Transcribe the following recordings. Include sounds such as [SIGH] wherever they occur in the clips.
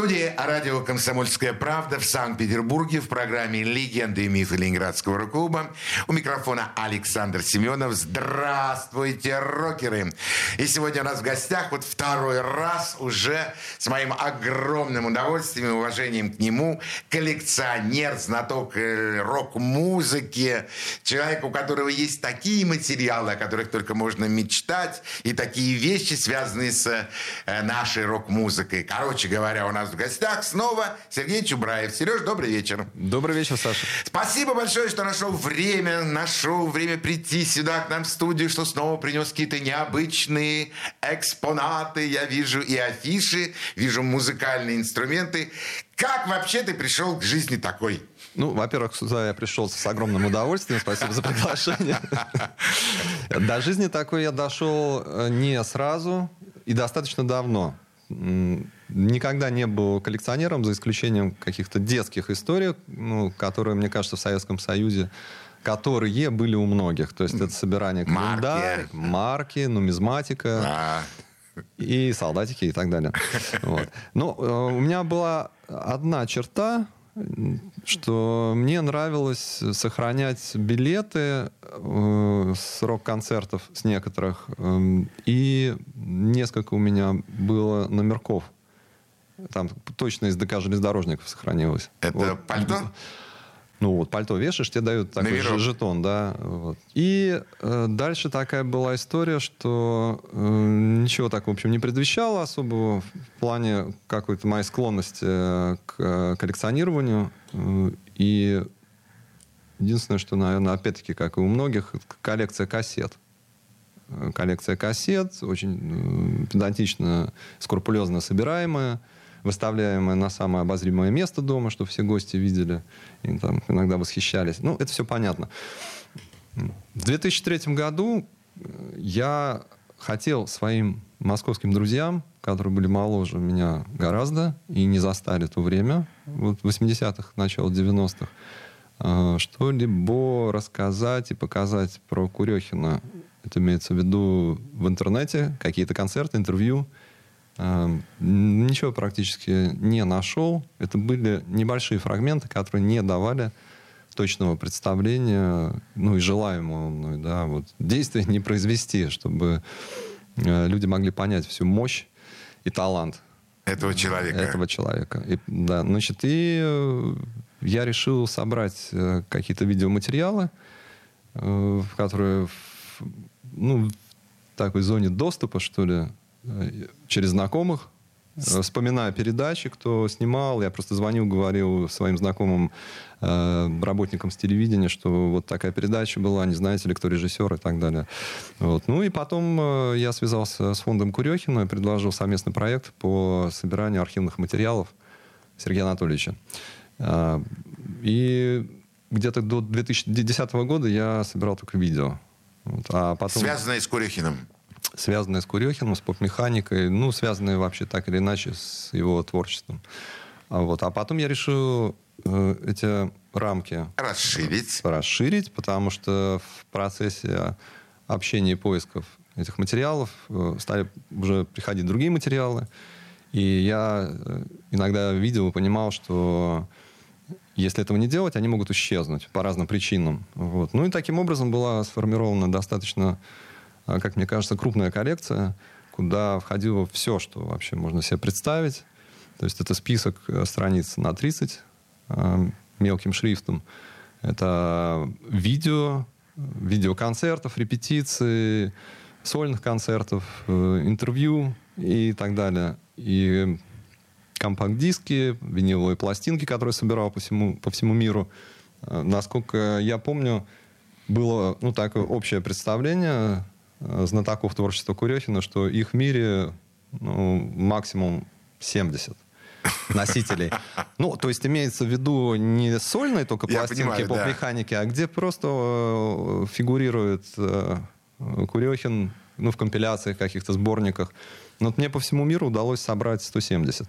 студии радио «Комсомольская правда» в Санкт-Петербурге в программе «Легенды и мифы Ленинградского рок-клуба». У микрофона Александр Семенов. Здравствуйте, рокеры! И сегодня у нас в гостях вот второй раз уже с моим огромным удовольствием и уважением к нему коллекционер, знаток э, рок-музыки, человек, у которого есть такие материалы, о которых только можно мечтать, и такие вещи, связанные с э, нашей рок-музыкой. Короче говоря, у нас в гостях снова Сергей Чубраев. Сереж, добрый вечер. Добрый вечер, Саша. Спасибо большое, что нашел время, нашел время прийти сюда к нам в студию, что снова принес какие-то необычные экспонаты. Я вижу и афиши, вижу музыкальные инструменты. Как вообще ты пришел к жизни такой? Ну, во-первых, сюда я пришел с огромным удовольствием. Спасибо за приглашение. [LAUGHS] До жизни такой я дошел э, не сразу и достаточно давно никогда не был коллекционером, за исключением каких-то детских историй, ну, которые, мне кажется, в Советском Союзе которые были у многих. То есть это собирание календарь, марки, марки нумизматика. А. И солдатики и так далее. [LAUGHS] Вот. Но ну, э, у меня была одна черта, что мне нравилось сохранять билеты э, с рок-концертов с некоторых. Э, и несколько у меня было номерков там точно из ДК железнодорожников сохранилось. Это вот. пальто? Ну вот, пальто вешаешь, тебе дают такой же жетон, да. Вот. И э, дальше такая была история, что э, ничего так, в общем, не предвещало особого в плане какой-то моей склонности э, к э, коллекционированию. Э, и единственное, что, наверное, опять-таки, как и у многих, коллекция кассет э, коллекция кассет, очень педантично, скрупулезно собираемая выставляемое на самое обозримое место дома, чтобы все гости видели и там иногда восхищались. Ну, это все понятно. В 2003 году э, я хотел своим московским друзьям, которые были моложе меня гораздо и не застали то время, вот 80-х, начало 90-х, э, что-либо рассказать и показать про Курехина. Это имеется в виду в интернете, какие-то концерты, интервью – Ничего практически не нашел. Это были небольшие фрагменты, которые не давали точного представления, ну и желаемого мной, да, вот действия не произвести, чтобы э, люди могли понять всю мощь и талант этого человека. Этого человека. И, да, значит, и э, я решил собрать э, какие-то видеоматериалы, в которые, ну, в такой зоне доступа, что ли, через знакомых, э, вспоминая передачи, кто снимал, я просто звонил, говорил своим знакомым э, работникам с телевидения, что вот такая передача была, не знаете ли, кто режиссер и так далее. Вот. Ну и потом э, я связался с фондом Курехина и предложил совместный проект по собиранию архивных материалов Сергея Анатольевича. Э, и где-то до 2010 года я собирал только видео. Вот. А потом... Связанные с Курехиным? Связанные с Курехиным, с поп-механикой, ну, связанные вообще так или иначе с его творчеством. А, вот. а потом я решил э, эти рамки расширить. расширить, потому что в процессе общения и поисков этих материалов э, стали уже приходить другие материалы. И я э, иногда видел и понимал, что если этого не делать, они могут исчезнуть по разным причинам. Вот. Ну и таким образом была сформирована достаточно как мне кажется, крупная коллекция, куда входило все, что вообще можно себе представить. То есть это список э, страниц на 30 а, мелким шрифтом. Это видео, видеоконцертов, репетиции, сольных концертов, э, интервью и так далее. И компакт-диски, виниловые пластинки, которые собирал по всему, по всему миру. А, насколько я помню, было ну, такое общее представление Э, знатоков творчества Курехина, что их в мире ну, максимум 70. [LAUGHS] носителей. Ну, то есть имеется в виду не сольные только пластинки по механике, а где просто э, фигурирует э, Курехин ну, в компиляциях, каких-то сборниках. Но вот мне по всему миру удалось собрать 170.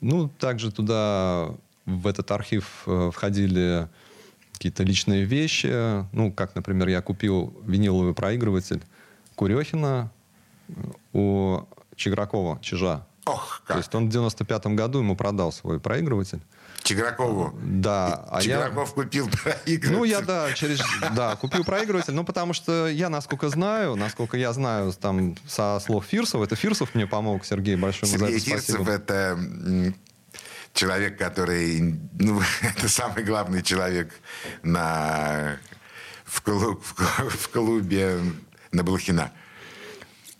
Ну, также туда, в этот архив э, входили какие-то личные вещи. Ну, как, например, я купил виниловый проигрыватель Курехина у Чигракова, Чижа. Ох, как. То есть он в 95-м году ему продал свой проигрыватель. Чигракову. Да. А Чиграков я... купил проигрыватель. Ну, я, да, через... Да, купил проигрыватель. Ну, потому что я, насколько знаю, насколько я знаю там со слов Фирсов, это Фирсов мне помог, Сергей, большое Сергей за это Фирсов спасибо. это человек, который... Ну, [LAUGHS] это самый главный человек на... в, клуб, в клубе на Блохина.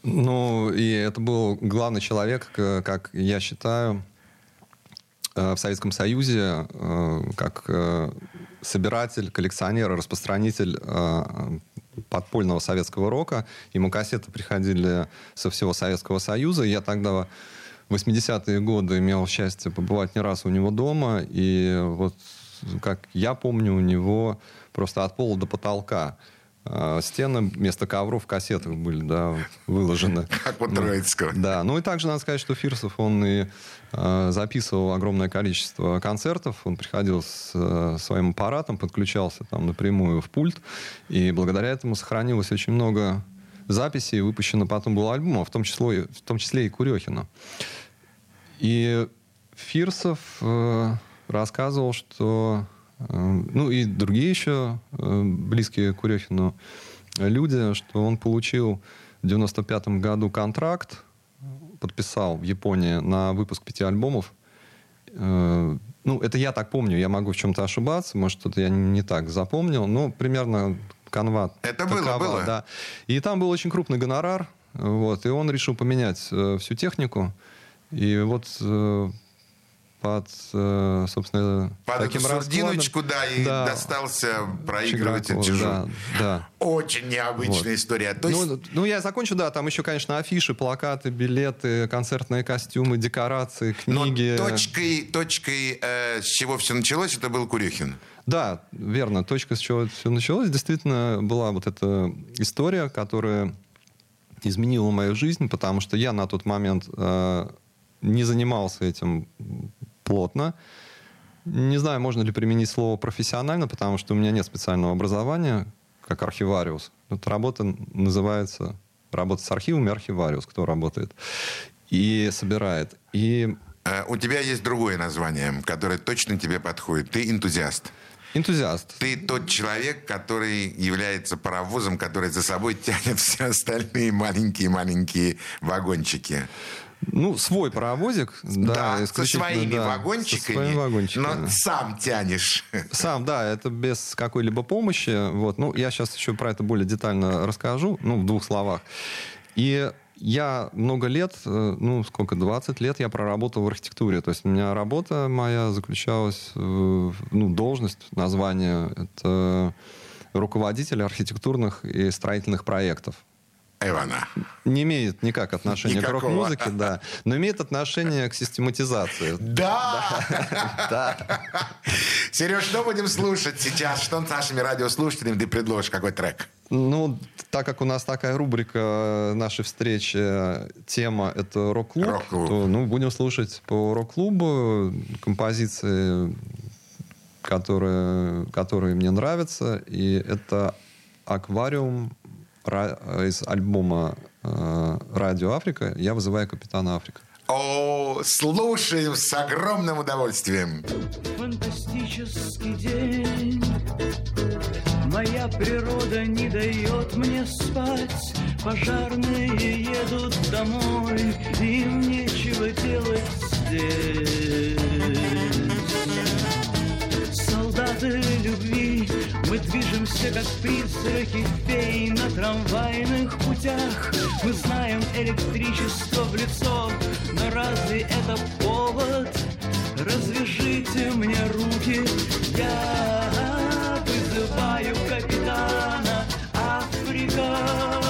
Ну, и это был главный человек, как я считаю, э, в Советском Союзе, э, как э, собиратель, коллекционер, распространитель подпольного советского рока. Ему кассеты приходили со всего Советского Союза. Я тогда 80-е годы имел счастье побывать не раз у него дома. И вот, как я помню, у него просто от пола до потолка а, стены вместо ковров в кассетах были, да, выложены. [LAUGHS] Как у Троицкого. Да, ну и также надо сказать, что Фирсов, он и э, записывал огромное количество концертов, он приходил с э, своим аппаратом, подключался там напрямую в пульт, и благодаря этому сохранилось очень много записей, выпущено потом было альбомов, в том числе, в том числе и Курехина. И Фирсов э, рассказывал, что Эм, ну и другие еще э, близкие к Курехину люди, что он получил в 95 году контракт, подписал в Японии на выпуск пяти альбомов. Э, ну, это я так помню, я могу в чем-то ошибаться, может, что-то я не так запомнил, но примерно канва Это такова, было, было. Да. И там был очень крупный гонорар, вот, и он решил поменять э, всю технику. И вот э, под, э, собственно, под таким эту сурдиночку, да, и да. достался проигрыватель Чижу. Да, да. Очень необычная вот. история. То есть... ну, ну, я закончу, да, там еще, конечно, афиши, плакаты, билеты, концертные костюмы, декорации, книги. Но точкой, точкой э, с чего все началось, это был Курюхин. Да, верно. Точка, с чего все началось, действительно была вот эта история, которая изменила мою жизнь, потому что я на тот момент э, не занимался этим плотно. Не знаю, можно ли применить слово профессионально, потому что у меня нет специального образования, как архивариус. Эта работа называется работа с архивами архивариус, кто работает и собирает. И э, у тебя есть другое название, которое точно тебе подходит. Ты энтузиаст. Энтузиаст. Ты тот человек, который является паровозом, который за собой [LAUGHS] тянет все остальные маленькие-маленькие вагончики. Ну, свой паровозик. Да, да со своими да, вагончиками. Со своими вагончиками. Но сам тянешь. Сам, да, это без какой-либо помощи. Вот. Ну, я сейчас еще про это более детально расскажу, ну, в двух словах. И я много лет, э, ну, сколько, 20 лет я проработал в архитектуре. То есть у меня работа моя заключалась, в, ну, должность, название, это руководитель архитектурных и строительных проектов. Эвана. Не имеет никак отношения Никакого. к рок-музыке, да, но имеет отношение к систематизации. Да! [LAUGHS] Да. Сереж, что будем слушать сейчас? Что нашими радиослушателями ты предложишь? Какой трек? Ну, так как у нас такая рубрика нашей встречи, тема это рок-клуб, рок-клуб. то ну, будем слушать по рок-клубу композиции, которые, которые мне нравятся. И это «Аквариум» из альбома э, «Радио Африка» «Я вызываю капитана Африка». О, слушаем с огромным удовольствием. Фантастический день. Моя природа не дает мне спать. Пожарные едут домой, им нечего делать здесь. Солдаты любви мы движемся, как призраки фей на трамвайных путях. Мы знаем электричество в лицо, но разве это повод? Развяжите мне руки, я вызываю капитана Африка.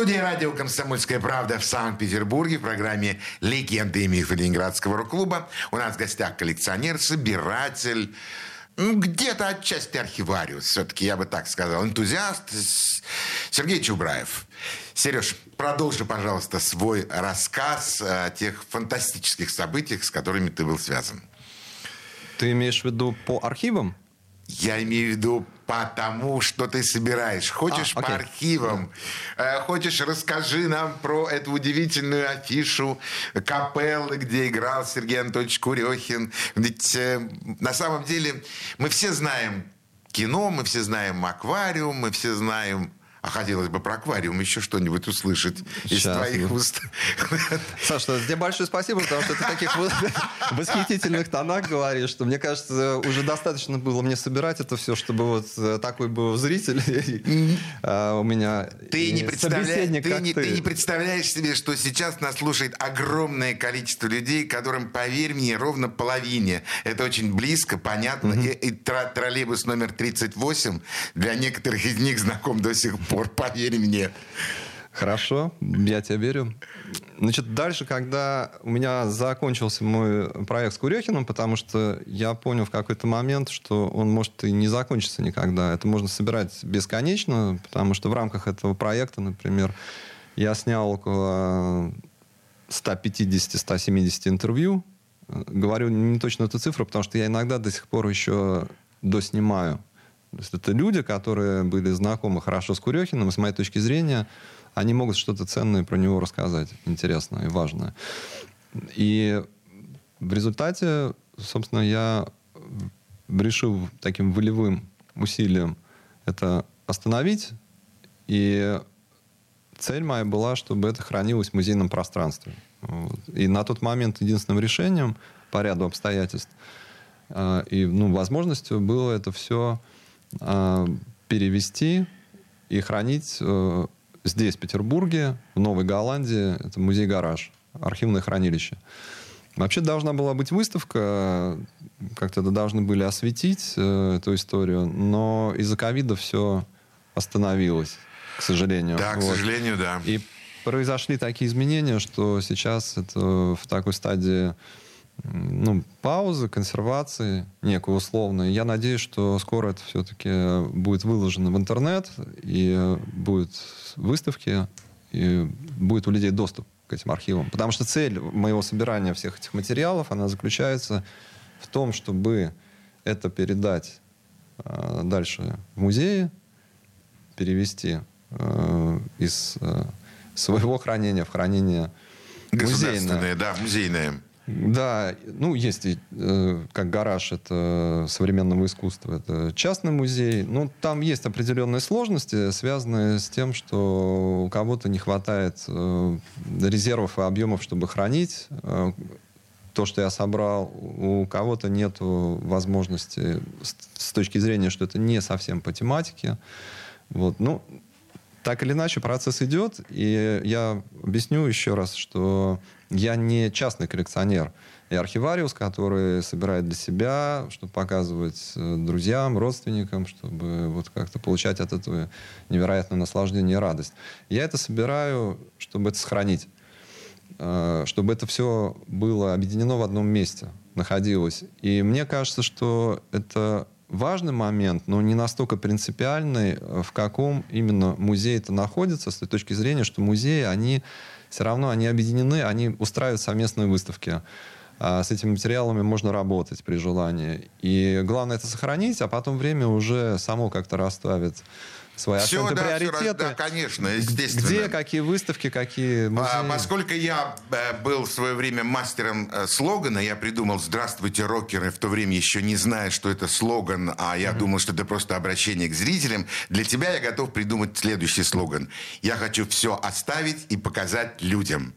Студии радио «Комсомольская правда» в Санкт-Петербурге в программе «Легенды и мифы Ленинградского рок-клуба». У нас в гостях коллекционер, собиратель, ну, где-то отчасти архивариус, все-таки я бы так сказал, энтузиаст Сергей Чубраев. Сереж, продолжи, пожалуйста, свой рассказ о тех фантастических событиях, с которыми ты был связан. Ты имеешь в виду по архивам? Я имею в виду потому, что ты собираешь. Хочешь А, по архивам, э, хочешь расскажи нам про эту удивительную афишу капеллы, где играл Сергей Анатольевич Курехин. Ведь э, на самом деле мы все знаем кино, мы все знаем аквариум, мы все знаем... А хотелось бы про аквариум еще что-нибудь услышать из Щас, твоих ну. уст. [LAUGHS] Саша, тебе большое спасибо, потому что ты таких [LAUGHS] восхитительных тонах говоришь, что мне кажется, уже достаточно было мне собирать это все, чтобы вот э, такой был зритель [LAUGHS] а, у меня. Ты не, представляешь, собеседник, ты, как не, ты не представляешь себе, что сейчас нас слушает огромное количество людей, которым, поверь мне, ровно половине. Это очень близко, понятно. И, и троллейбус номер 38 для некоторых из них знаком до сих пор, поверь мне. Хорошо, я тебе верю. Значит, дальше, когда у меня закончился мой проект с Курехиным, потому что я понял в какой-то момент, что он может и не закончиться никогда. Это можно собирать бесконечно, потому что в рамках этого проекта, например, я снял около 150-170 интервью. Говорю не точно эту цифру, потому что я иногда до сих пор еще доснимаю. То есть это люди, которые были знакомы хорошо с Курехиным, с моей точки зрения, они могут что-то ценное про него рассказать, интересное и важное. И в результате, собственно, я решил таким волевым усилием это остановить. И цель моя была, чтобы это хранилось в музейном пространстве. И на тот момент единственным решением по ряду обстоятельств а, и ну, возможностью было это все перевести и хранить э, здесь, в Петербурге, в Новой Голландии. Это музей-гараж, архивное хранилище. Вообще должна была быть выставка, как-то это должны были осветить э, эту историю, но из-за ковида все остановилось, к сожалению. Да, к Вот. сожалению, да. И произошли такие изменения, что сейчас это в такой стадии ну, паузы, консервации некой условной. Я надеюсь, что скоро это все-таки будет выложено в интернет, и будут выставки, и будет у людей доступ к этим архивам. Потому что цель моего собирания всех этих материалов, она заключается в том, чтобы это передать э, дальше в музее, перевести э, из э, своего хранения в хранение музейное. Государственное, да, музейное. Да, ну, есть э, как гараж, это современного искусства, это частный музей. Ну, там есть определенные сложности, связанные с тем, что у кого-то не хватает э, резервов и объемов, чтобы хранить э, то, что я собрал. У кого-то нет возможности с, с точки зрения, что это не совсем по тематике. Вот, ну, так или иначе процесс идет, и я объясню еще раз, что я не частный коллекционер. Я архивариус, который собирает для себя, чтобы показывать э, друзьям, родственникам, чтобы вот как-то получать от этого невероятное наслаждение и радость. Я это собираю, чтобы это сохранить. Э, чтобы это все было объединено в одном месте, находилось. И мне кажется, что это важный момент, но не настолько принципиальный, э, в каком именно музей это находится, с той точки зрения, что музеи, они все равно они объединены, они устраивают совместные выставки. А с этими материалами можно работать при желании. И главное это сохранить, а потом время уже само как-то расставит свои все, акценты, да, приоритеты. Все, да, конечно, естественно. Где какие выставки, какие а, музеи. А, поскольку я э, был в свое время мастером э, слогана, я придумал «Здравствуйте, рокеры», в то время еще не зная, что это слоган, а я mm-hmm. думал, что это просто обращение к зрителям. Для тебя я готов придумать следующий слоган. «Я хочу все оставить и показать людям».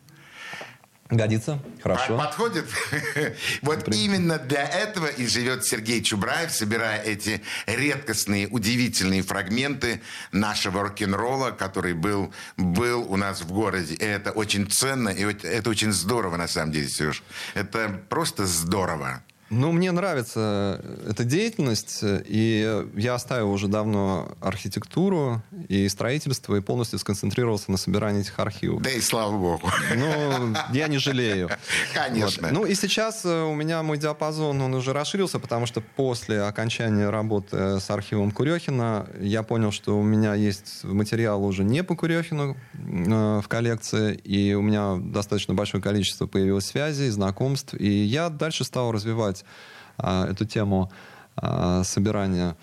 Годится. Хорошо. Подходит? [LAUGHS] вот именно для этого и живет Сергей Чубраев, собирая эти редкостные, удивительные фрагменты нашего рок-н-ролла, который был, был у нас в городе. И это очень ценно, и это очень здорово, на самом деле, Сереж. Это просто здорово. Ну, мне нравится эта деятельность, и я оставил уже давно архитектуру и строительство, и полностью сконцентрировался на собирании этих архивов. Да и слава богу. Ну, я не жалею. Конечно. Вот. Ну, и сейчас э, у меня мой диапазон, он уже расширился, потому что после окончания работы с архивом Курехина я понял, что у меня есть материал уже не по Курехину э, в коллекции, и у меня достаточно большое количество появилось связей, знакомств, и я дальше стал развивать развивать а, эту тему а, собирания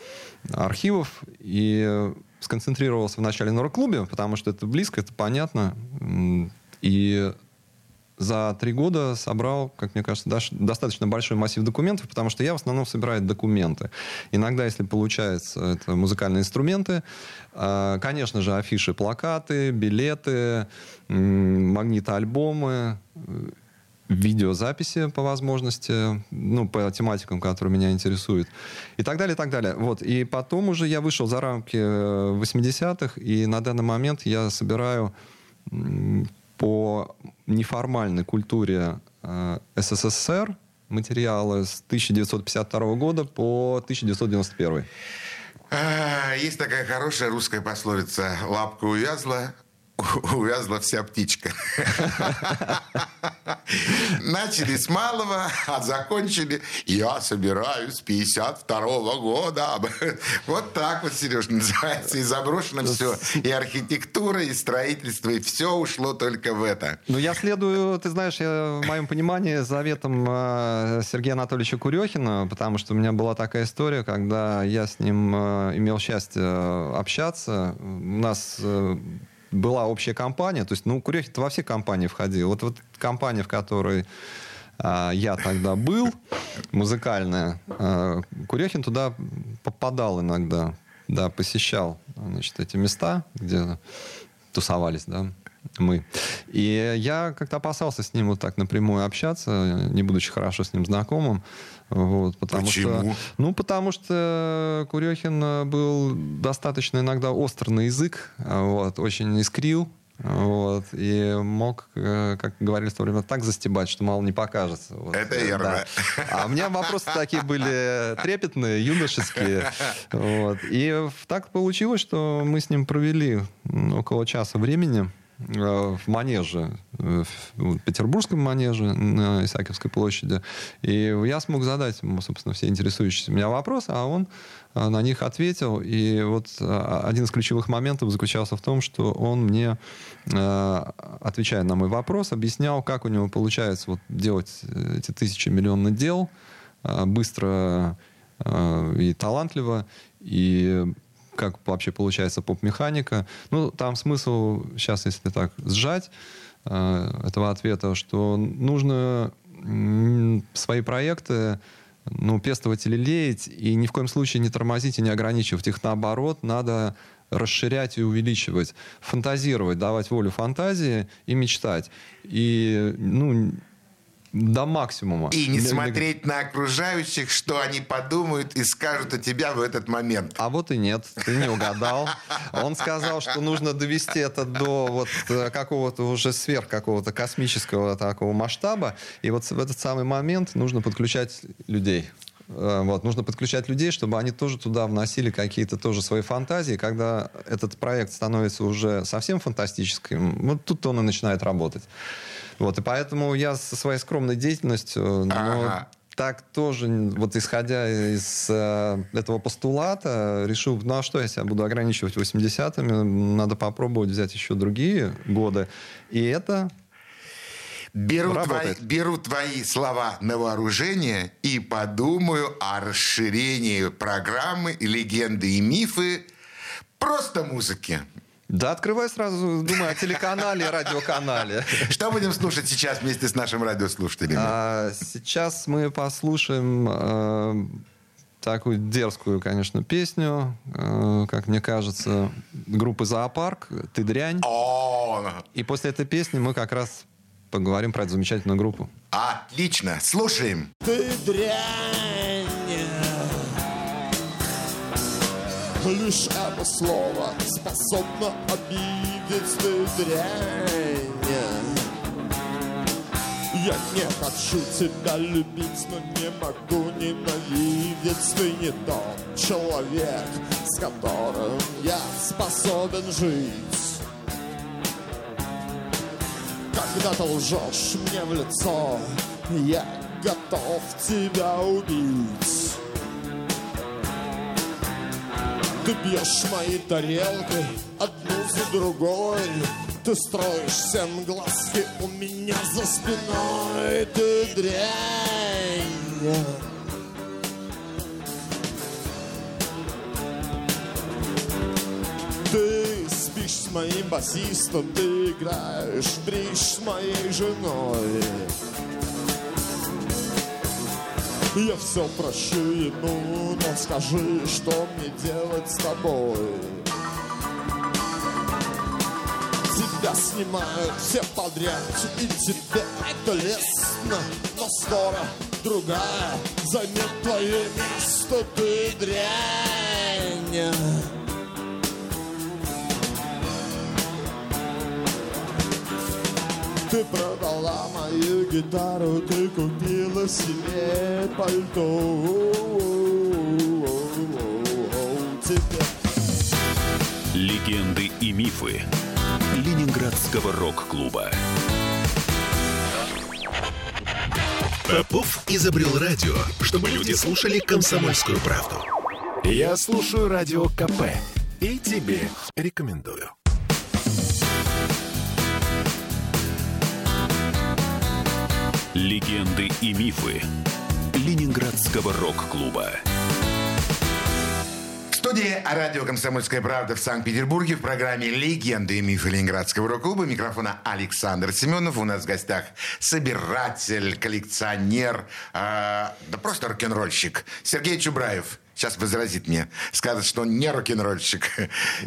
архивов и сконцентрировался вначале на рок-клубе, потому что это близко, это понятно. И за три года собрал, как мне кажется, достаточно большой массив документов, потому что я в основном собираю документы. Иногда, если получается, это музыкальные инструменты. А, конечно же, афиши, плакаты, билеты, магнитоальбомы, видеозаписи по возможности, ну, по тематикам, которые меня интересуют, и так далее, и так далее. Вот. И потом уже я вышел за рамки 80-х, э, и на данный момент я собираю по неформальной культуре э, СССР материалы с 1952 года по 1991. А, есть такая хорошая русская пословица «Лапка увязла, [LAUGHS] увязла вся птичка. [LAUGHS] Начали с малого, а закончили «Я собираюсь с 52 года». [LAUGHS] Вот так вот, Сереж, называется. И заброшено все. И архитектура, и строительство, и все ушло только в это. Ну, я следую, ты знаешь, я, в моем понимании, заветом э, Сергея Анатольевича Курехина, потому что у меня была такая история, когда я с ним э, имел счастье общаться. У нас э, была общая компания. То есть, ну, Курехин во все компании входил. Вот, вот компания, в которой а, я тогда был, музыкальная, а, Курехин туда попадал иногда, да, посещал, значит, эти места, где тусовались, да, мы. И я как-то опасался с ним вот так напрямую общаться, не будучи хорошо с ним знакомым. Вот, потому Почему? Что, ну, потому что Курехин был достаточно иногда остр на язык, вот, очень искрил, вот, и мог, э, как говорили в то время, так застебать, что мало не покажется. Вот, Это верно. Да. А у меня вопросы такие были трепетные, юношеские. Вот. И так получилось, что мы с ним провели около часа времени. Э, в манеже, э, в Петербургском манеже на Исаакиевской площади. И я смог задать ему, собственно, все интересующие меня вопросы, а он э, на них ответил. И вот один из ключевых моментов заключался в том, что он мне, отвечая на мой вопрос, объяснял, как у него получается вот делать эти тысячи миллионных дел быстро и талантливо. И как вообще получается поп-механика. Ну, там смысл, сейчас, если так сжать, э, этого ответа, что нужно свои проекты ну, пестовать или леять, и ни в коем случае не тормозить и не ограничивать их. Наоборот, надо расширять и увеличивать, фантазировать, давать волю фантазии и мечтать. И, ну, до максимума. И не смотреть на окружающих, что они подумают и скажут о тебя в этот момент. А вот и нет, ты не угадал. Он сказал, что нужно довести это до вот э, какого-то уже сверх какого-то космического такого масштаба. И вот в этот самый момент нужно подключать людей. Э, вот, нужно подключать людей, чтобы они тоже туда вносили какие-то тоже свои фантазии. Когда этот проект становится уже совсем фантастическим, вот тут он и начинает работать. Вот, и поэтому я со своей скромной деятельностью, но Ага. так тоже, вот исходя из э, этого постулата, решил, ну а что я себя буду ограничивать 80-ми, надо попробовать взять еще другие годы. И это Беру твои, беру твои слова на вооружение и подумаю о расширении программы «Легенды и мифы» просто музыки. Да, открывай сразу, думаю о телеканале и радиоканале. Что будем слушать сейчас вместе с нашими радиослушателями? А сейчас мы послушаем э, такую дерзкую, конечно, песню, э, как мне кажется, группы «Зоопарк» «Ты дрянь». О, И после этой песни мы как раз поговорим про эту замечательную группу. отлично. Слушаем. Ты дрянь Лишь это слово способно обидеть дрянь Я не хочу тебя любить, но не могу ненавидеть Ты не тот человек, с которым я способен жить. Когда ты лжешь мне в лицо, я готов тебя убить. Ты бьешь мои тарелки одну за другой. Ты строишь всем глазки у меня за спиной. Ты дрянь. Ты спишь с моим басистом, ты играешь бридж с моей женой. Я все прощу ему, но скажи, что мне делать с тобой? Тебя снимают все подряд, и тебе это лестно, но скоро другая займет твое место, ты дрянь. Ты продала мою гитару, ты купила себе пальто. Легенды и мифы Ленинградского рок-клуба. Попов изобрел радио, чтобы люди слушали комсомольскую правду. Я слушаю радио КП и тебе рекомендую. Легенды и мифы Ленинградского рок-клуба. В студии радио «Комсомольская правда» в Санкт-Петербурге в программе «Легенды и мифы Ленинградского рок-клуба». Микрофона Александр Семенов. У нас в гостях собиратель, коллекционер, э, да просто рок-н-ролльщик Сергей Чубраев. Сейчас возразит мне. Скажет, что он не рок-н-ролльщик.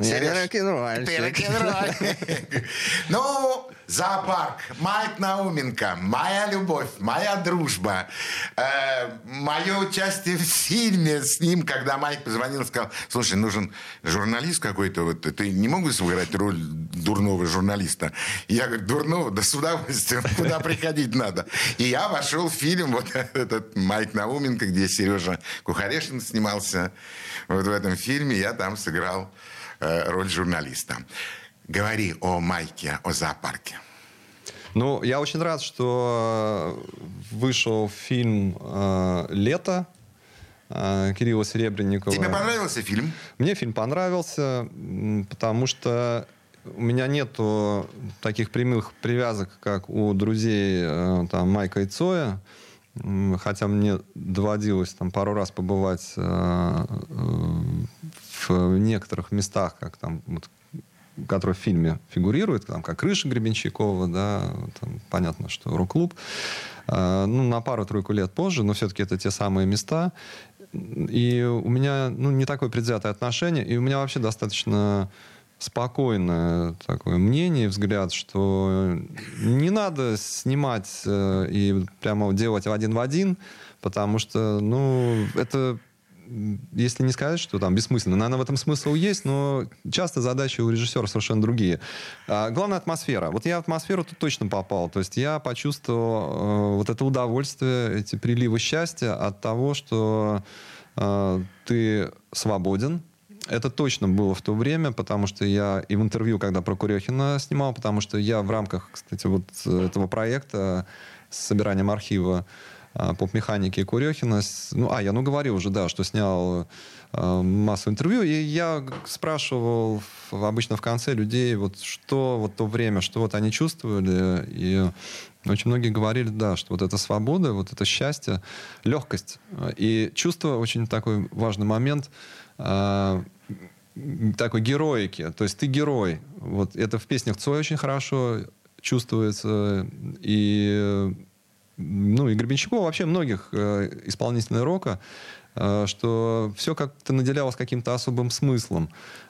Сереж, рок-н-ролльщик. Ты рок-н-ролльщик. [LAUGHS] Ну, зоопарк. Майк Науменко. Моя любовь. Моя дружба. Э, мое участие в фильме с ним, когда Майк позвонил и сказал, слушай, нужен журналист какой-то. Вот, ты не мог бы сыграть роль дурного журналиста? Я говорю, дурного? Да с удовольствием. [LAUGHS] Куда приходить надо? И я вошел в фильм, вот [LAUGHS] этот Майк Науменко, где Сережа Кухарешин снимался. Вот в этом фильме я там сыграл э, роль журналиста. Говори о Майке, о зоопарке. Ну, я очень рад, что э, вышел фильм э, «Лето» э, Кирилла Серебренникова. Тебе понравился фильм? Мне фильм понравился, потому что у меня нету таких прямых привязок, как у друзей э, там, Майка и Цоя. Хотя мне доводилось там пару раз побывать э, в некоторых местах, как там, вот, которые в фильме фигурируют, там, как крыша Гребенщикова, да, там, понятно, что рок-клуб. Э, Ну, на пару-тройку лет позже, но все-таки это те самые места. И у меня ну, не такое предвзятое отношение, и у меня вообще достаточно спокойное такое мнение, взгляд, что не надо снимать э, и прямо делать один в один, потому что, ну, это если не сказать, что там бессмысленно, наверное, в этом смысл есть, но часто задачи у режиссера совершенно другие. А, главная атмосфера. Вот я атмосферу тут точно попал. То есть я почувствовал э, вот это удовольствие, эти приливы счастья от того, что э, ты свободен, это точно было в то время, потому что я и в интервью, когда про Курехина снимал, потому что я в рамках, кстати, вот этого проекта с собиранием архива а, поп-механики Курехина. Ну, а, я ну говорил уже, да, что снял э, массу интервью, и я спрашивал обычно в конце людей, вот что вот то время, что вот они чувствовали, и очень многие говорили, да, что вот эта свобода, вот это счастье, легкость и чувство, очень такой важный момент, э, такой героики. То есть ты герой. Вот это в песнях Цой очень хорошо чувствуется. И ну, и Гребенщикова, вообще многих э, исполнителей рока, э, что все как-то наделялось каким-то особым смыслом.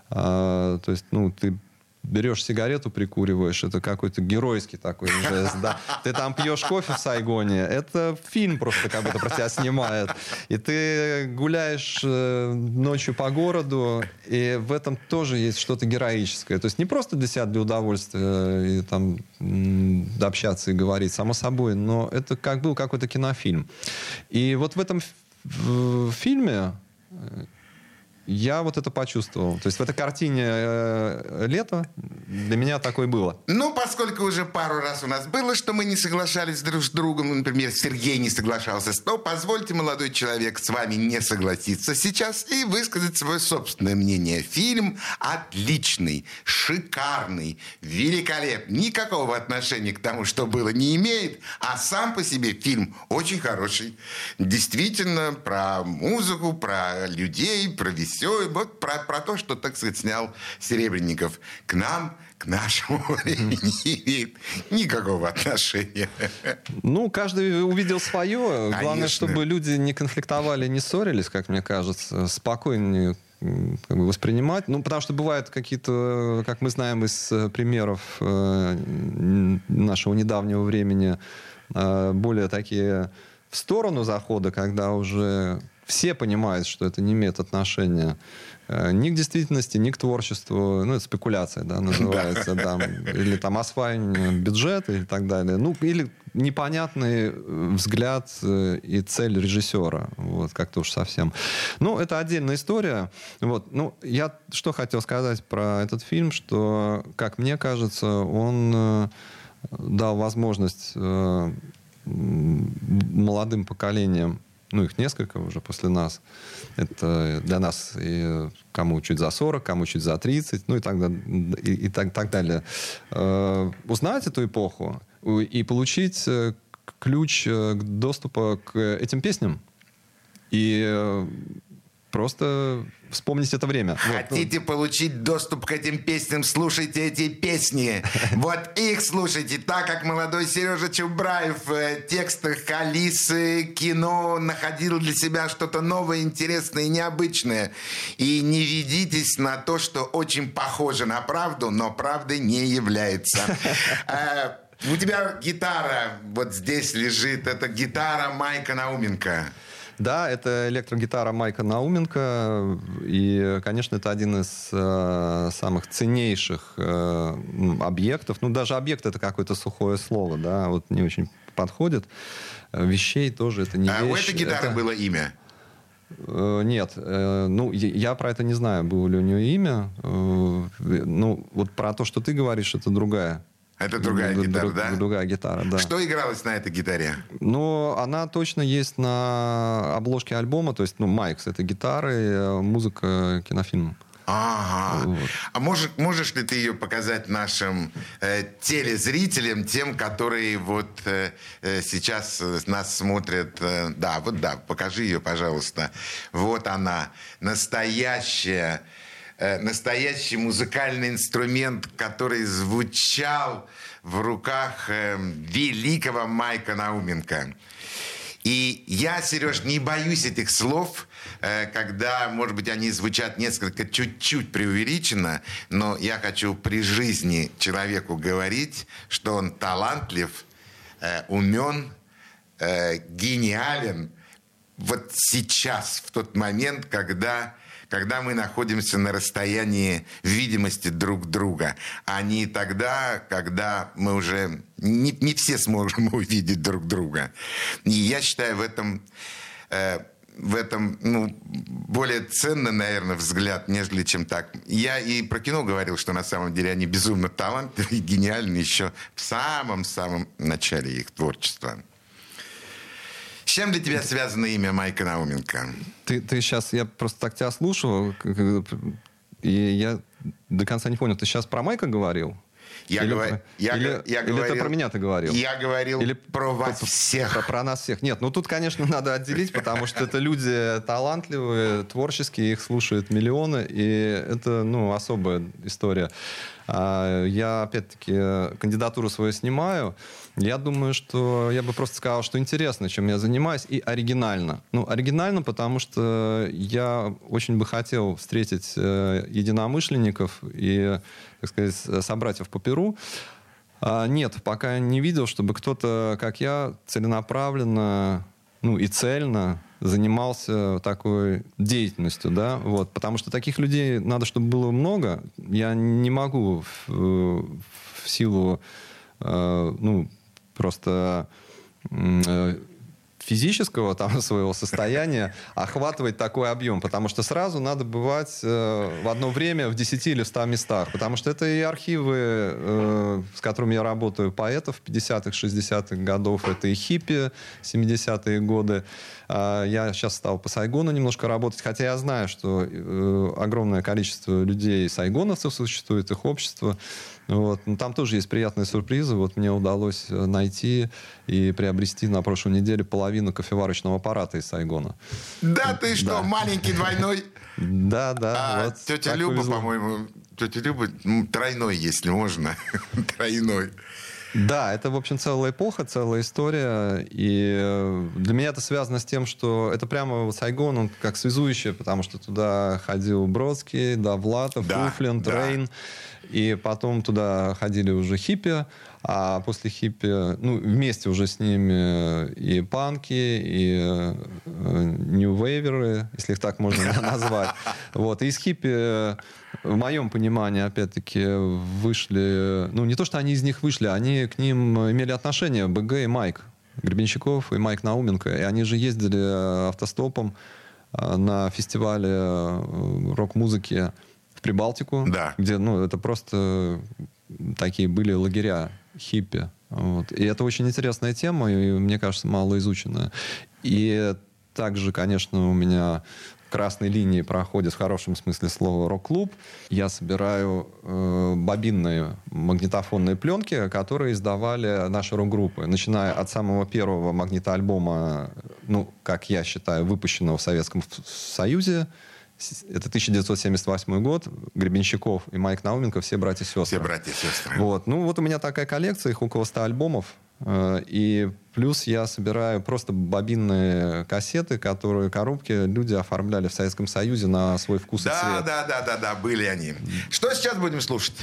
Э, то есть, ну, ты берешь сигарету, прикуриваешь, это какой-то геройский такой жест, да. Ты там пьешь кофе в Сайгоне, это фильм просто как будто про тебя снимает. И ты гуляешь э, ночью по городу, и в этом тоже есть что-то героическое. То есть не просто для себя, для удовольствия, и там общаться и говорить, само собой, но это как был какой-то кинофильм. И вот в этом в фильме э, я вот это почувствовал. То есть в этой картине э, лето для меня такое было. Ну, поскольку уже пару раз у нас было, что мы не соглашались друг с другом, ну, например, Сергей не соглашался, то позвольте, молодой человек, с вами не согласиться сейчас и высказать свое собственное мнение. Фильм отличный, шикарный, великолепный. Никакого отношения к тому, что было, не имеет, а сам по себе фильм очень хороший. Действительно, про музыку, про людей, про веселье все, вот про, про то, что, так сказать, снял Серебренников к нам, к нашему [LAUGHS] времени никакого отношения. Ну, каждый увидел свое. Конечно. Главное, чтобы люди не конфликтовали, не ссорились, как мне кажется, спокойнее как бы воспринимать. Ну, потому что бывают какие-то, как мы знаем из э, примеров э, нашего недавнего времени, э, более такие в сторону захода, когда уже все понимают, что это не имеет отношения э, ни к действительности, ни к творчеству. Ну, это спекуляция, да, [LAUGHS] называется. Да. Или там осваивание бюджета и так далее. Ну, или непонятный э, взгляд э, и цель режиссера. Вот, как-то уж совсем. Ну, это отдельная история. Вот. Ну, я что хотел сказать про этот фильм, что, как мне кажется, он дал возможность молодым поколениям ну, их несколько уже после нас. Это для нас и кому чуть за 40, кому чуть за 30, ну и так, и, и так, так далее. Э, узнать эту эпоху и получить э, ключ э, доступа к этим песням. И просто вспомнить это время. Хотите вот. получить доступ к этим песням, слушайте эти песни. [LAUGHS] Вот их слушайте, так как молодой Сережа Чубраев в текстах Алисы кино находил для себя что-то новое, интересное и необычное. И не ведитесь на то, что очень похоже на правду, но правдой не является. [LAUGHS] Э, у тебя гитара вот здесь лежит. Это гитара Майка Науменко. Да, это электрогитара Майка Науменко. И, конечно, это один из э, самых ценнейших э, объектов. Ну, даже объект это какое-то сухое слово, да, вот не очень подходит. Вещей тоже это не а вещь. у этой гитары это... было имя? Э, нет, э, ну я про это не знаю, было ли у нее имя. Э, ну вот про то, что ты говоришь, это другая это другая Д- гитара, да? Другая гитара, да. Что игралось на этой гитаре? Ну, она точно есть на обложке альбома, то есть, ну, Майкс, это гитары, э, музыка, кинофильм. Ага. Вот. А можешь, можешь ли ты ее показать нашим э, телезрителям, тем, которые вот э, э сейчас нас смотрят? Э, да, вот да, покажи ее, пожалуйста. Вот она, настоящая Э, настоящий музыкальный инструмент, который звучал в руках э, великого Майка Науменко. И я, Сереж, не боюсь этих слов, э, когда, может быть, они звучат несколько чуть-чуть преувеличенно, но я хочу при жизни человеку говорить, что он талантлив, э, умен, э, гениален. Вот сейчас, в тот момент, когда когда мы находимся на расстоянии видимости друг друга, а не тогда, когда мы уже не, не все сможем [LAUGHS] увидеть друг друга. И я считаю в этом э, в этом ну, более ценный, наверное, взгляд, нежели чем так. Я и про кино говорил, что на самом деле они безумно талантливы и гениальны еще в самом-самом начале их творчества. Чем для тебя связано имя Майка Науменко? Ты, ты сейчас, я просто так тебя слушал, и я до конца не понял, ты сейчас про Майка говорил? Я, или, говор... я, или, я или говорил... ты про меня ты говорил? Я говорил или про вас про, всех. Про, про нас всех. Нет, ну тут, конечно, [LAUGHS] надо отделить, потому что это люди талантливые, творческие, их слушают миллионы, и это, ну, особая история. А, я, опять-таки, кандидатуру свою снимаю. Я думаю, что я бы просто сказал, что интересно, чем я занимаюсь, и оригинально. Ну, оригинально, потому что я очень бы хотел встретить э, единомышленников и, так сказать, собратьев по Перу. А, нет, пока не видел, чтобы кто-то, как я, целенаправленно ну, и цельно занимался такой деятельностью, да, вот, потому что таких людей надо, чтобы было много. Я не могу в, в силу, э, ну, просто э, физического там, [LAUGHS] своего состояния охватывать такой объем, потому что сразу надо бывать э, в одно время в 10 или в 100 местах, потому что это и архивы, э, с которыми я работаю, поэтов 50-х, 60-х годов, это и хиппи 70-е годы. Э, я сейчас стал по Сайгону немножко работать, хотя я знаю, что э, огромное количество людей сайгоновцев существует, их общество, вот. Но там тоже есть приятные сюрпризы. Вот мне удалось э, найти и приобрести на прошлой неделе половину кофеварочного аппарата из Сайгона. Да ты что, да. маленький двойной? [LAUGHS] Да, да. А, вот тетя Люба, повезло. по-моему, тетя Люба тройной, если можно. [LAUGHS] тройной. Да, это, в общем, целая эпоха, целая история. И э, для меня это связано с тем, что это прямо вот Сайгон, он как связующий, потому что туда ходил Бродский, Довлатов, да, Уфлин, да. Рейн. И потом туда ходили уже хиппи, а после хиппи, ну, вместе уже с ними и панки, и нью-вейверы, если их так можно [LAUGHS] назвать. Вот. И из хиппи, в моем понимании, опять-таки, вышли... Ну, не то, что они из них вышли, они к ним имели отношение, БГ и Майк. Гребенщиков и Майк Науменко. И они же ездили автостопом э, на фестивале э, рок-музыки Прибалтику, да. где, ну, это просто такие были лагеря хиппи. Вот. И это очень интересная тема, и, мне кажется, мало изученная. И также, конечно, у меня красной линии проходит в хорошем смысле слова рок-клуб. Я собираю э, бобинные магнитофонные пленки, которые издавали наши рок-группы. Начиная от самого первого магнитоальбома, ну, как я считаю, выпущенного в Советском Союзе, это 1978 год. Гребенщиков и Майк Науменко все братья и сестры. Все братья и сестры. Вот. Ну, вот у меня такая коллекция, их около 100 альбомов. Э, и плюс я собираю просто бобинные кассеты, которые коробки люди оформляли в Советском Союзе на свой вкус да, и цвет. Да, да, да, да, были они. Что сейчас будем слушать?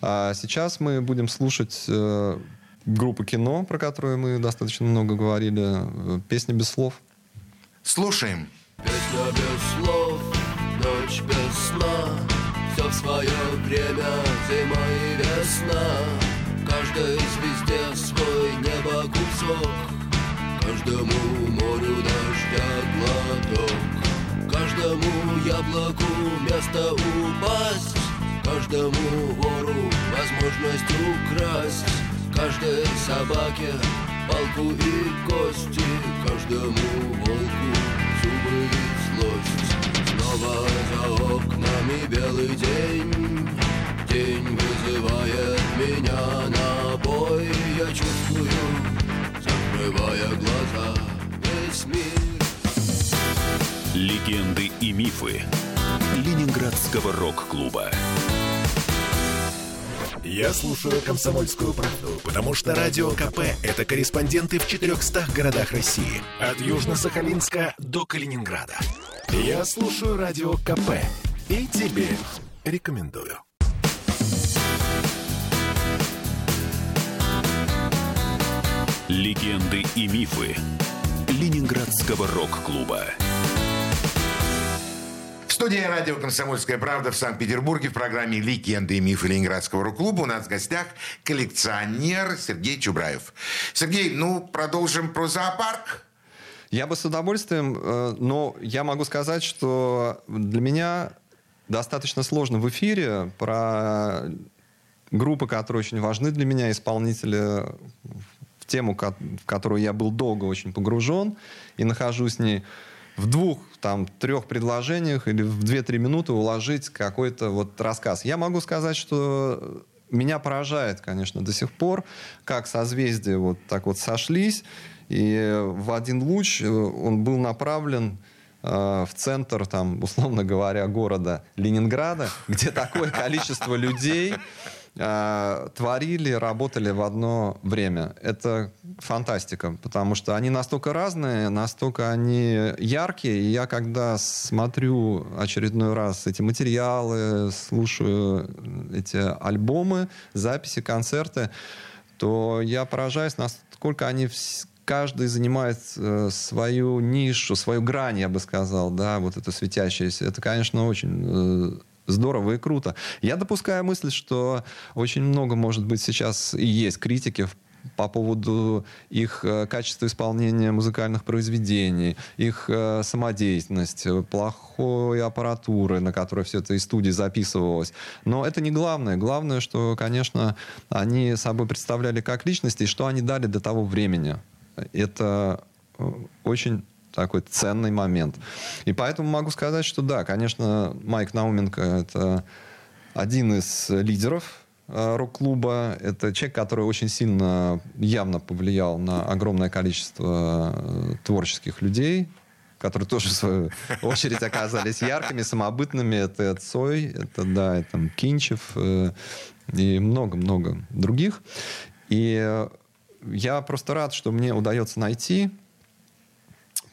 А сейчас мы будем слушать э, группу кино, про которую мы достаточно много говорили. Э, Песня без слов. Слушаем. Песня без слов ночь без сна Все в свое время, зима и весна. Каждой звезде свой небо кусок Каждому морю дождя глоток. Каждому яблоку место упасть Каждому вору возможность украсть. Каждой собаке палку и кости Каждому волку зубы и злость Снова за окнами белый день День вызывает меня на бой Я чувствую, закрывая глаза, весь мир Легенды и мифы Ленинградского рок-клуба Я слушаю «Комсомольскую правду», потому что «Радио КП» — это корреспонденты в 400 городах России. От Южно-Сахалинска до Калининграда. Я слушаю «Радио КП» и тебе рекомендую. Легенды и мифы Ленинградского рок-клуба. В студии радио «Комсомольская правда» в Санкт-Петербурге в программе «Легенды и мифы Ленинградского рок-клуба» у нас в гостях коллекционер Сергей Чубраев. Сергей, ну, продолжим про зоопарк. Я бы с удовольствием, э, но я могу сказать, что для меня достаточно сложно в эфире про группы, которые очень важны для меня, исполнители в тему, в которую я был долго очень погружен и нахожусь в ней в двух, там, трех предложениях или в две-три минуты уложить какой-то вот рассказ. Я могу сказать, что меня поражает, конечно, до сих пор, как созвездия вот так вот сошлись, и в один луч э, он был направлен э, в центр, там, [LAUGHS] условно говоря, города Ленинграда, где такое количество людей э, творили, работали в одно время. Это фантастика, потому что они настолько разные, настолько они яркие. И я когда смотрю очередной раз эти материалы, слушаю эти альбомы, записи, концерты, то я поражаюсь, насколько они каждый занимает э, свою нишу, свою грань, я бы сказал, да, вот это светящееся. Это, конечно, очень э, здорово и круто. Я допускаю мысль, что очень много, может быть, сейчас и есть критики по поводу их э, качества исполнения музыкальных произведений, их самодеятельность, плохой аппаратуры, на которой все это из студии записывалось. Но это не главное. Главное, что, конечно, они собой представляли как личности, и что они дали до того времени. Это э, очень такой ценный момент. И поэтому могу сказать, что да, конечно, Майк Науменко — это один из лидеров э, рок-клуба. Это человек, который очень сильно, явно повлиял на огромное количество э, творческих людей, которые тоже, в свою очередь, оказались яркими, самобытными. Это Цой, это, да, это Кинчев и много-много других. И я просто рад, что мне удается найти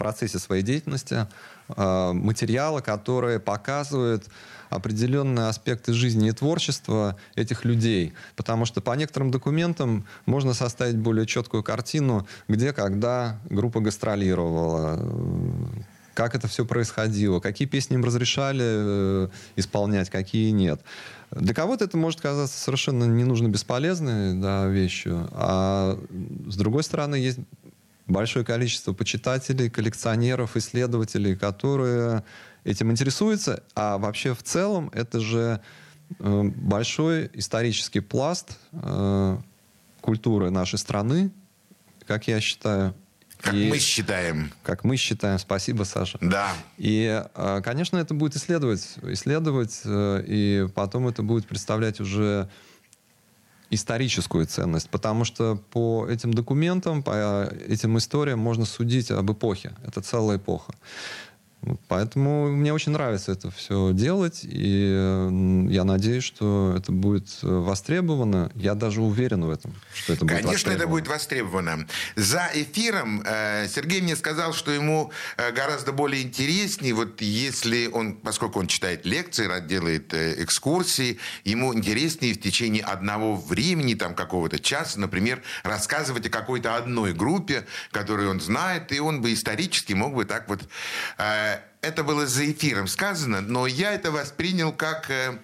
процессе своей деятельности э, материалы, которые показывают определенные аспекты жизни и творчества этих людей. Потому что по некоторым документам можно составить более четкую картину, где, когда группа гастролировала, как это все происходило, какие песни им разрешали э, исполнять, какие нет. Для кого-то это может казаться совершенно ненужно бесполезной да, вещью, а с другой стороны есть большое количество почитателей, коллекционеров, исследователей, которые этим интересуются. А вообще в целом это же э, большой исторический пласт э, культуры нашей страны, как я считаю. Как и, мы считаем. Как мы считаем. Спасибо, Саша. Да. И, э, конечно, это будет исследовать, исследовать, и потом это будет представлять уже историческую ценность, потому что по этим документам, по этим историям можно судить об эпохе. Это целая эпоха. Поэтому мне очень нравится это все делать, и я надеюсь, что это будет э, востребовано. Я даже уверен в этом, что это будет Конечно, это будет востребовано. За эфиром э, Сергей мне сказал, что ему э, гораздо более интереснее, вот если он, поскольку он читает лекции, делает экскурсии, ему интереснее в течение одного времени, там какого-то часа, например, рассказывать о какой-то одной группе, которую он знает, и он бы исторически мог бы так вот это было за эфиром сказано, но я это воспринял как, э,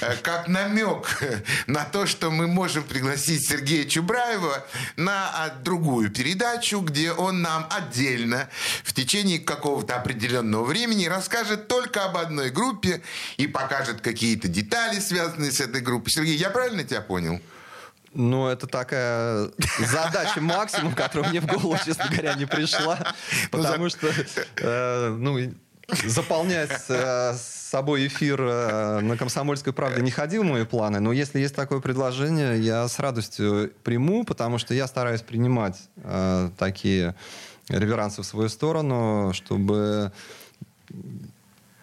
э, как намек на то, что мы можем пригласить Сергея Чубраева на а, другую передачу, где он нам отдельно в течение какого-то определенного времени расскажет только об одной группе и покажет какие-то детали, связанные с этой группой. Сергей, я правильно тебя понял? Ну, это такая задача максимум, которая мне в голову, честно говоря, не пришла. Ну, потому что, э, ну, заполнять э, с собой эфир э, на «Комсомольской правде» не ходил в мои планы, но если есть такое предложение, я с радостью приму, потому что я стараюсь принимать э, такие реверансы в свою сторону, чтобы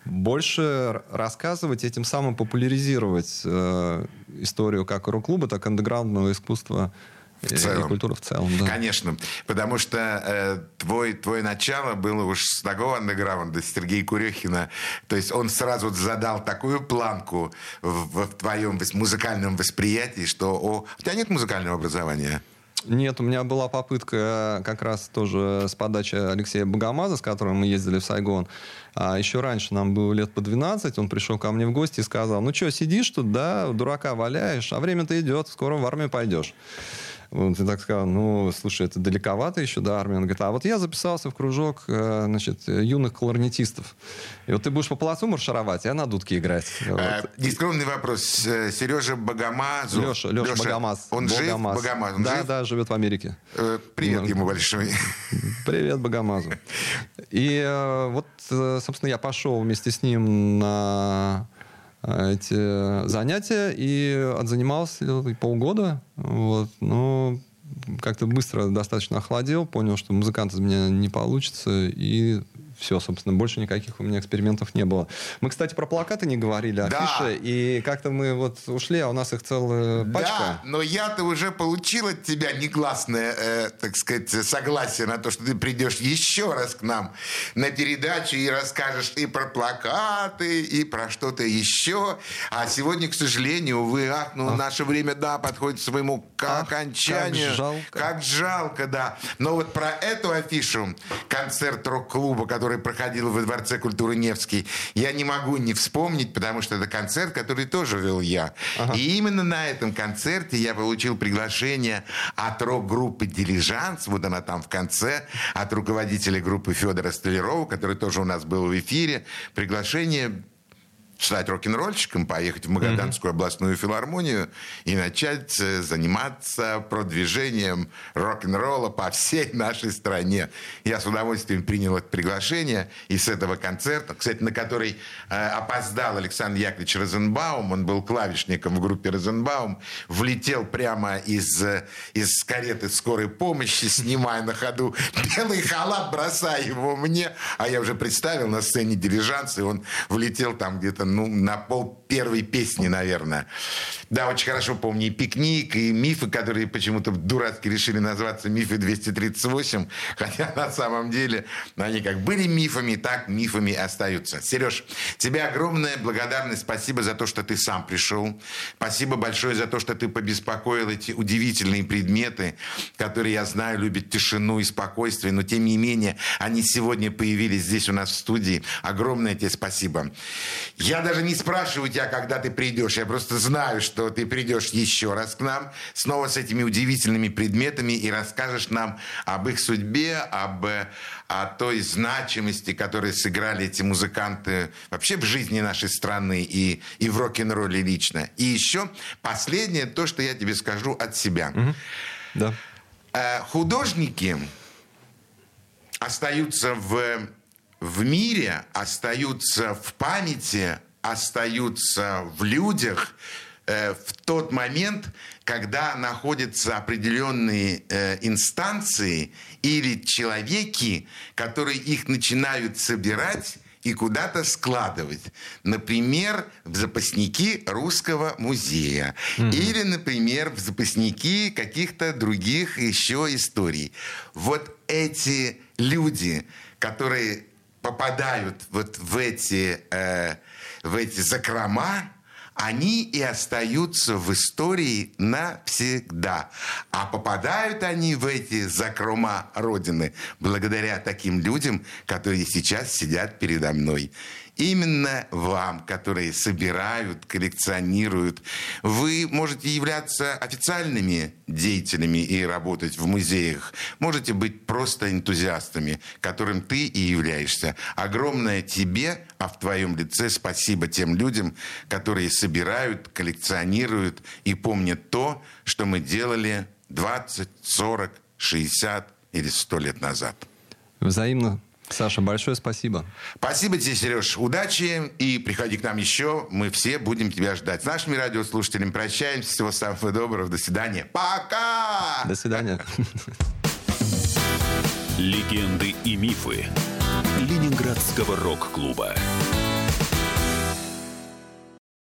больше рассказывать, этим самым популяризировать э, историю как рок-клуба, так и андеграундного искусства В целом. и культуры в целом. Да. Конечно, потому что э, твой, твое начало было уж с такого андеграунда, Сергея Курехина. То есть он сразу задал такую планку в, в твоем музыкальном восприятии, что о, у тебя нет музыкального образования? Нет, у меня была попытка как раз тоже с подачи Алексея Богомаза, с которым мы ездили в Сайгон. А еще раньше нам было лет по 12, он пришел ко мне в гости и сказал, ну что, сидишь тут, да, дурака валяешь, а время-то идет, скоро в армию пойдешь. Вот, и так сказал, ну, слушай, это далековато еще до армии. Он говорит, а вот я записался в кружок, э, значит, юных кларнетистов. И вот ты будешь по плацу маршировать, а я на дудке играть. Вот. Э, нескромный вопрос. Э, Сережа Богомазов. Леша, Леша, Богомаз. Он жив? Богомаз. Он да, жив? да, живет в Америке. Привет Ну, ему большой. [LAUGHS] Привет, Богомазу. И вот, собственно, я пошел вместе с ним на эти занятия и отзанимался э, полгода. Вот, но как-то быстро достаточно охладел, понял, что музыкант из меня не получится, и все, собственно, больше никаких у меня экспериментов не было. Мы, кстати, про плакаты не говорили, Да. афиши, и как-то мы вот ушли, а у нас их целая пачка. Да, но я-то уже получил от тебя негласное, э, так сказать, согласие на то, что ты придешь еще раз к нам на передачу и расскажешь и про плакаты, и про что-то еще. А сегодня, к сожалению, увы, ах, ну, наше время, да, подходит к своему к Ах, окончанию. как жалко. Как жалко, да. Но вот про эту афишу, концерт рок-клуба, который проходил во Дворце культуры Невский, я не могу не вспомнить, потому что это концерт, который тоже вел я. И именно на этом концерте я получил приглашение от рок-группы «Дилижанс», вот она там в конце, от руководителя группы Федора Столярова, который тоже у нас был в эфире, приглашение стать рок-н-ролльщиком, поехать в Магаданскую областную филармонию и начать э, заниматься продвижением рок-н-ролла по всей [LAUGHS] нашей стране. Я с удовольствием принял это приглашение и с этого концерта, кстати, на который э, опоздал Александр Яковлевич Розенбаум, он был клавишником в группе Розенбаум, влетел прямо из, э, из кареты скорой помощи, [LAUGHS] снимая на ходу. Белый халат, бросая его мне, а я уже представил на сцене дилижанс, и он влетел там где-то ну, на пол первой песни, наверное. Да, очень хорошо помню и «Пикник», и «Мифы», которые почему-то дурацки решили назваться «Мифы 238», хотя на самом деле они как были мифами, так мифами остаются. Сереж, тебе огромная благодарность, спасибо за то, что ты сам пришел, спасибо большое за то, что ты побеспокоил эти удивительные предметы, которые, я знаю, любят тишину и спокойствие, но тем не менее они сегодня появились здесь у нас в студии. Огромное тебе спасибо. Я даже не спрашиваю тебя, когда ты придешь, я просто знаю, что ты придешь еще раз к нам, снова с этими удивительными предметами и расскажешь нам об их судьбе, об э, о той значимости, которую сыграли эти музыканты вообще в жизни нашей страны и, и в рок-н-ролле лично. И еще последнее, то, что я тебе скажу от себя. Да. Э, художники остаются в, в мире, остаются в памяти, остаются в людях э, в тот момент, когда находятся определенные э, инстанции или человеки, которые их начинают собирать и куда-то складывать. Например, в запасники Русского музея. Или, например, в запасники каких-то других еще историй. Вот эти люди, которые попадают вот в эти, э, в эти закрома, они и остаются в истории навсегда. А попадают они в эти закрома Родины благодаря таким людям, которые сейчас сидят передо мной. Именно вам, которые собирают, коллекционируют, вы можете являться официальными деятелями и работать в музеях. Можете быть просто энтузиастами, которым ты и являешься. Огромное тебе, а в твоем лице спасибо тем людям, которые собирают, коллекционируют и помнят то, что мы делали 20, 40, 60 или 100 лет назад. Взаимно. Саша, большое спасибо. Спасибо тебе, Сереж. Удачи и приходи к нам еще. Мы все будем тебя ждать. С нашими радиослушателями прощаемся. Всего самого доброго. До свидания. Пока! До свидания. Легенды и мифы Ленинградского рок-клуба.